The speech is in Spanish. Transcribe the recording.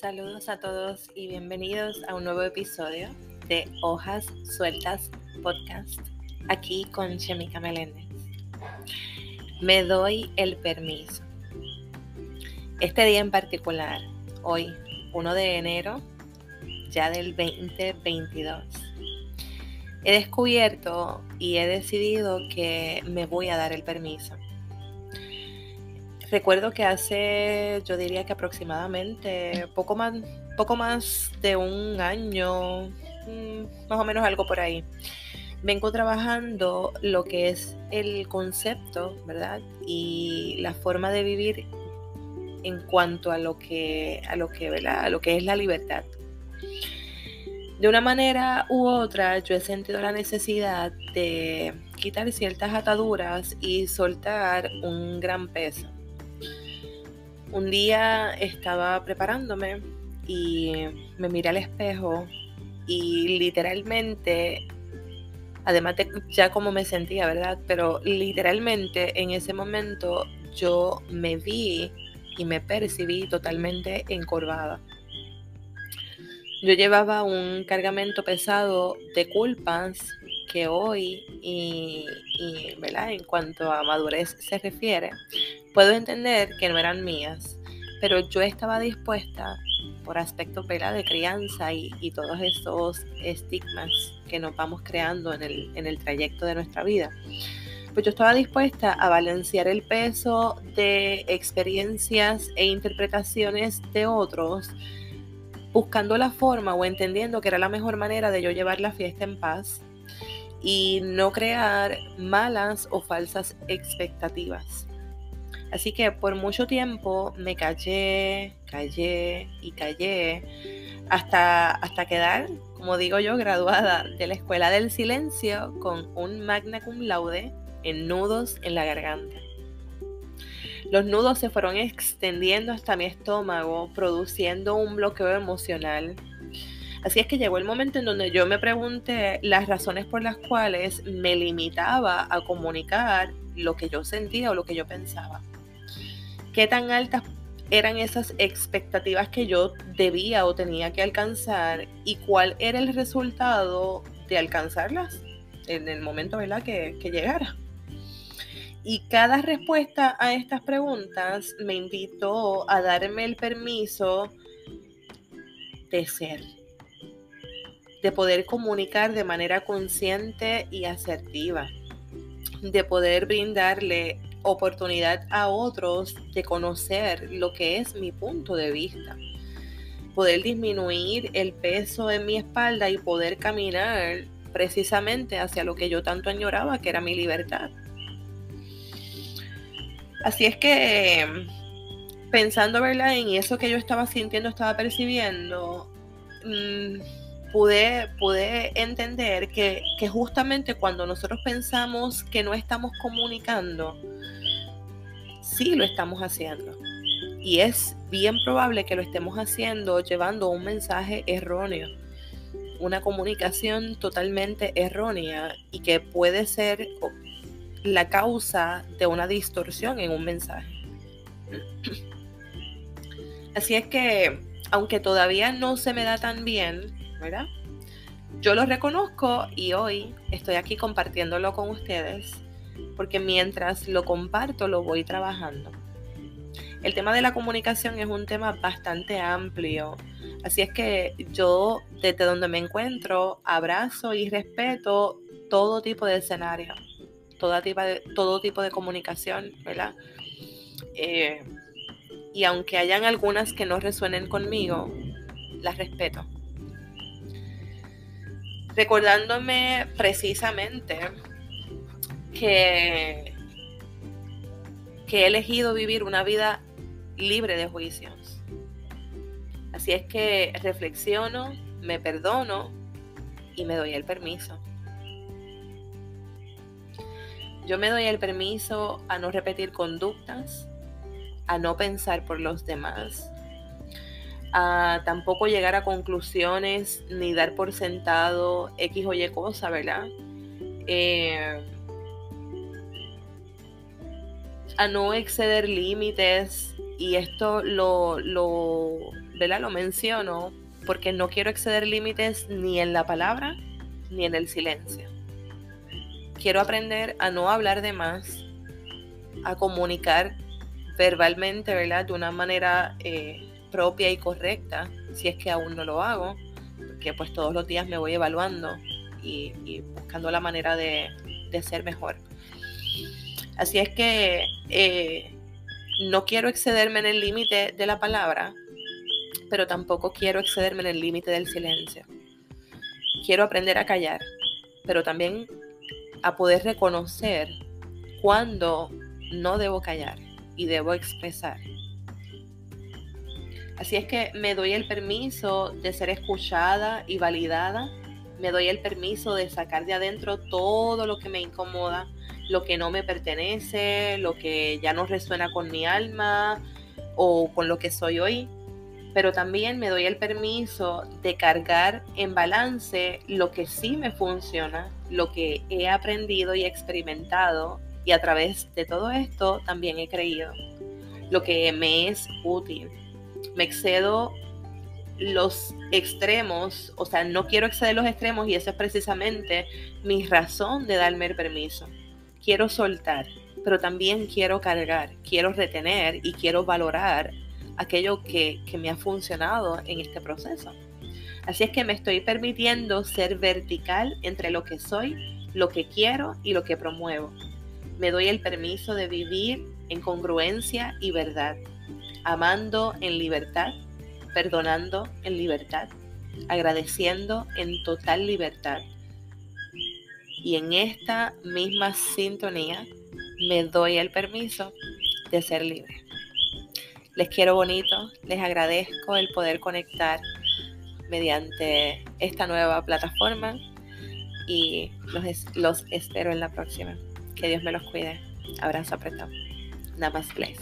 Saludos a todos y bienvenidos a un nuevo episodio de Hojas Sueltas Podcast, aquí con Chemica Meléndez. Me doy el permiso. Este día en particular, hoy, 1 de enero, ya del 2022, he descubierto y he decidido que me voy a dar el permiso recuerdo que hace, yo diría que aproximadamente poco más, poco más de un año, mm, más o menos algo por ahí, vengo trabajando lo que es el concepto, ¿verdad? Y la forma de vivir en cuanto a lo que, a lo que, ¿verdad? A lo que es la libertad. De una manera u otra, yo he sentido la necesidad de quitar ciertas ataduras y soltar un gran peso. Un día estaba preparándome y me miré al espejo y literalmente, además de ya como me sentía, ¿verdad? Pero literalmente en ese momento yo me vi y me percibí totalmente encorvada. Yo llevaba un cargamento pesado de culpas que hoy y, ¿verdad? en cuanto a madurez se refiere, puedo entender que no eran mías, pero yo estaba dispuesta por aspectos de crianza y, todos estos estigmas que nos vamos creando en el, en el trayecto de nuestra vida. Pues yo estaba dispuesta a balancear el peso de experiencias e interpretaciones de otros, buscando la forma o entendiendo que era la mejor manera de yo llevar la fiesta en paz y no crear malas o falsas expectativas. Así que por mucho tiempo me callé, callé y callé hasta, hasta quedar, como digo yo, graduada de la Escuela del Silencio con un magna cum laude en nudos en la garganta. Los nudos se fueron extendiendo hasta mi estómago, produciendo un bloqueo emocional Así es que llegó el momento en donde yo me pregunté las razones por las cuales me limitaba a comunicar lo que yo sentía o lo que yo pensaba. ¿Qué tan altas eran esas expectativas que yo debía o tenía que alcanzar y cuál era el resultado de alcanzarlas en el momento ¿verdad? Que, que llegara? Y cada respuesta a estas preguntas me invitó a darme el permiso de ser de poder comunicar de manera consciente y asertiva, de poder brindarle oportunidad a otros de conocer lo que es mi punto de vista, poder disminuir el peso en mi espalda y poder caminar precisamente hacia lo que yo tanto añoraba, que era mi libertad. Así es que pensando ¿verdad? en eso que yo estaba sintiendo, estaba percibiendo, mmm, pude, entender que, que justamente cuando nosotros pensamos que no estamos comunicando, sí lo estamos haciendo. Y es bien probable que lo estemos haciendo llevando un mensaje erróneo, una comunicación totalmente errónea y que puede ser la causa de una distorsión en un mensaje. Así es que, aunque todavía no se me da tan bien, ¿verdad? Yo lo reconozco y hoy estoy aquí compartiéndolo con ustedes porque mientras lo comparto lo voy trabajando. El tema de la comunicación es un tema bastante amplio, así es que yo desde donde me encuentro abrazo y respeto todo tipo de escenario, todo tipo de, todo tipo de comunicación, ¿verdad? Eh, y aunque hayan algunas que no resuenen conmigo, las respeto recordándome precisamente que, he elegido vivir una vida libre de juicios. Así es que reflexiono, me perdono y me doy el permiso. Yo me doy el permiso a no repetir conductas, a no pensar por los demás, a tampoco llegar a conclusiones ni dar por sentado X o Y cosa, ¿verdad? Eh, a no exceder límites y esto lo, lo, ¿verdad? Lo menciono porque no quiero exceder límites ni en la palabra ni en el silencio. Quiero aprender a no hablar de más, a comunicar verbalmente, ¿verdad? De una manera eh, propia y correcta, si es que aún no lo hago, porque pues todos los días me voy evaluando y, buscando la manera de, ser mejor. Así es que eh, no quiero excederme en el límite de la palabra, pero tampoco quiero excederme en el límite del silencio. Quiero aprender a callar, pero también a poder reconocer cuando no debo callar y debo expresar. Así es que me doy el permiso de ser escuchada y validada. Me doy el permiso de sacar de adentro todo lo que me incomoda, lo que no me pertenece, lo que ya no resuena con mi alma o con lo que soy hoy. Pero también me doy el permiso de cargar en balance lo que sí me funciona, lo que he aprendido y experimentado y a través de todo esto también he creído, lo que me es útil me excedo los extremos, o sea, no quiero exceder los extremos y esa es precisamente mi razón de darme el permiso. Quiero soltar, pero también quiero cargar, quiero retener y quiero valorar aquello que, que me ha funcionado en este proceso. Así es que me estoy permitiendo ser vertical entre lo que soy, lo que quiero y lo que promuevo. Me doy el permiso de vivir en congruencia y verdad amando en libertad, perdonando en libertad, agradeciendo en total libertad. Y en esta misma sintonía me doy el permiso de ser libre. Les quiero bonito, les agradezco el poder conectar mediante esta nueva plataforma y los, los espero en la próxima. Que Dios me los cuide. Abrazo apretado. Namaste.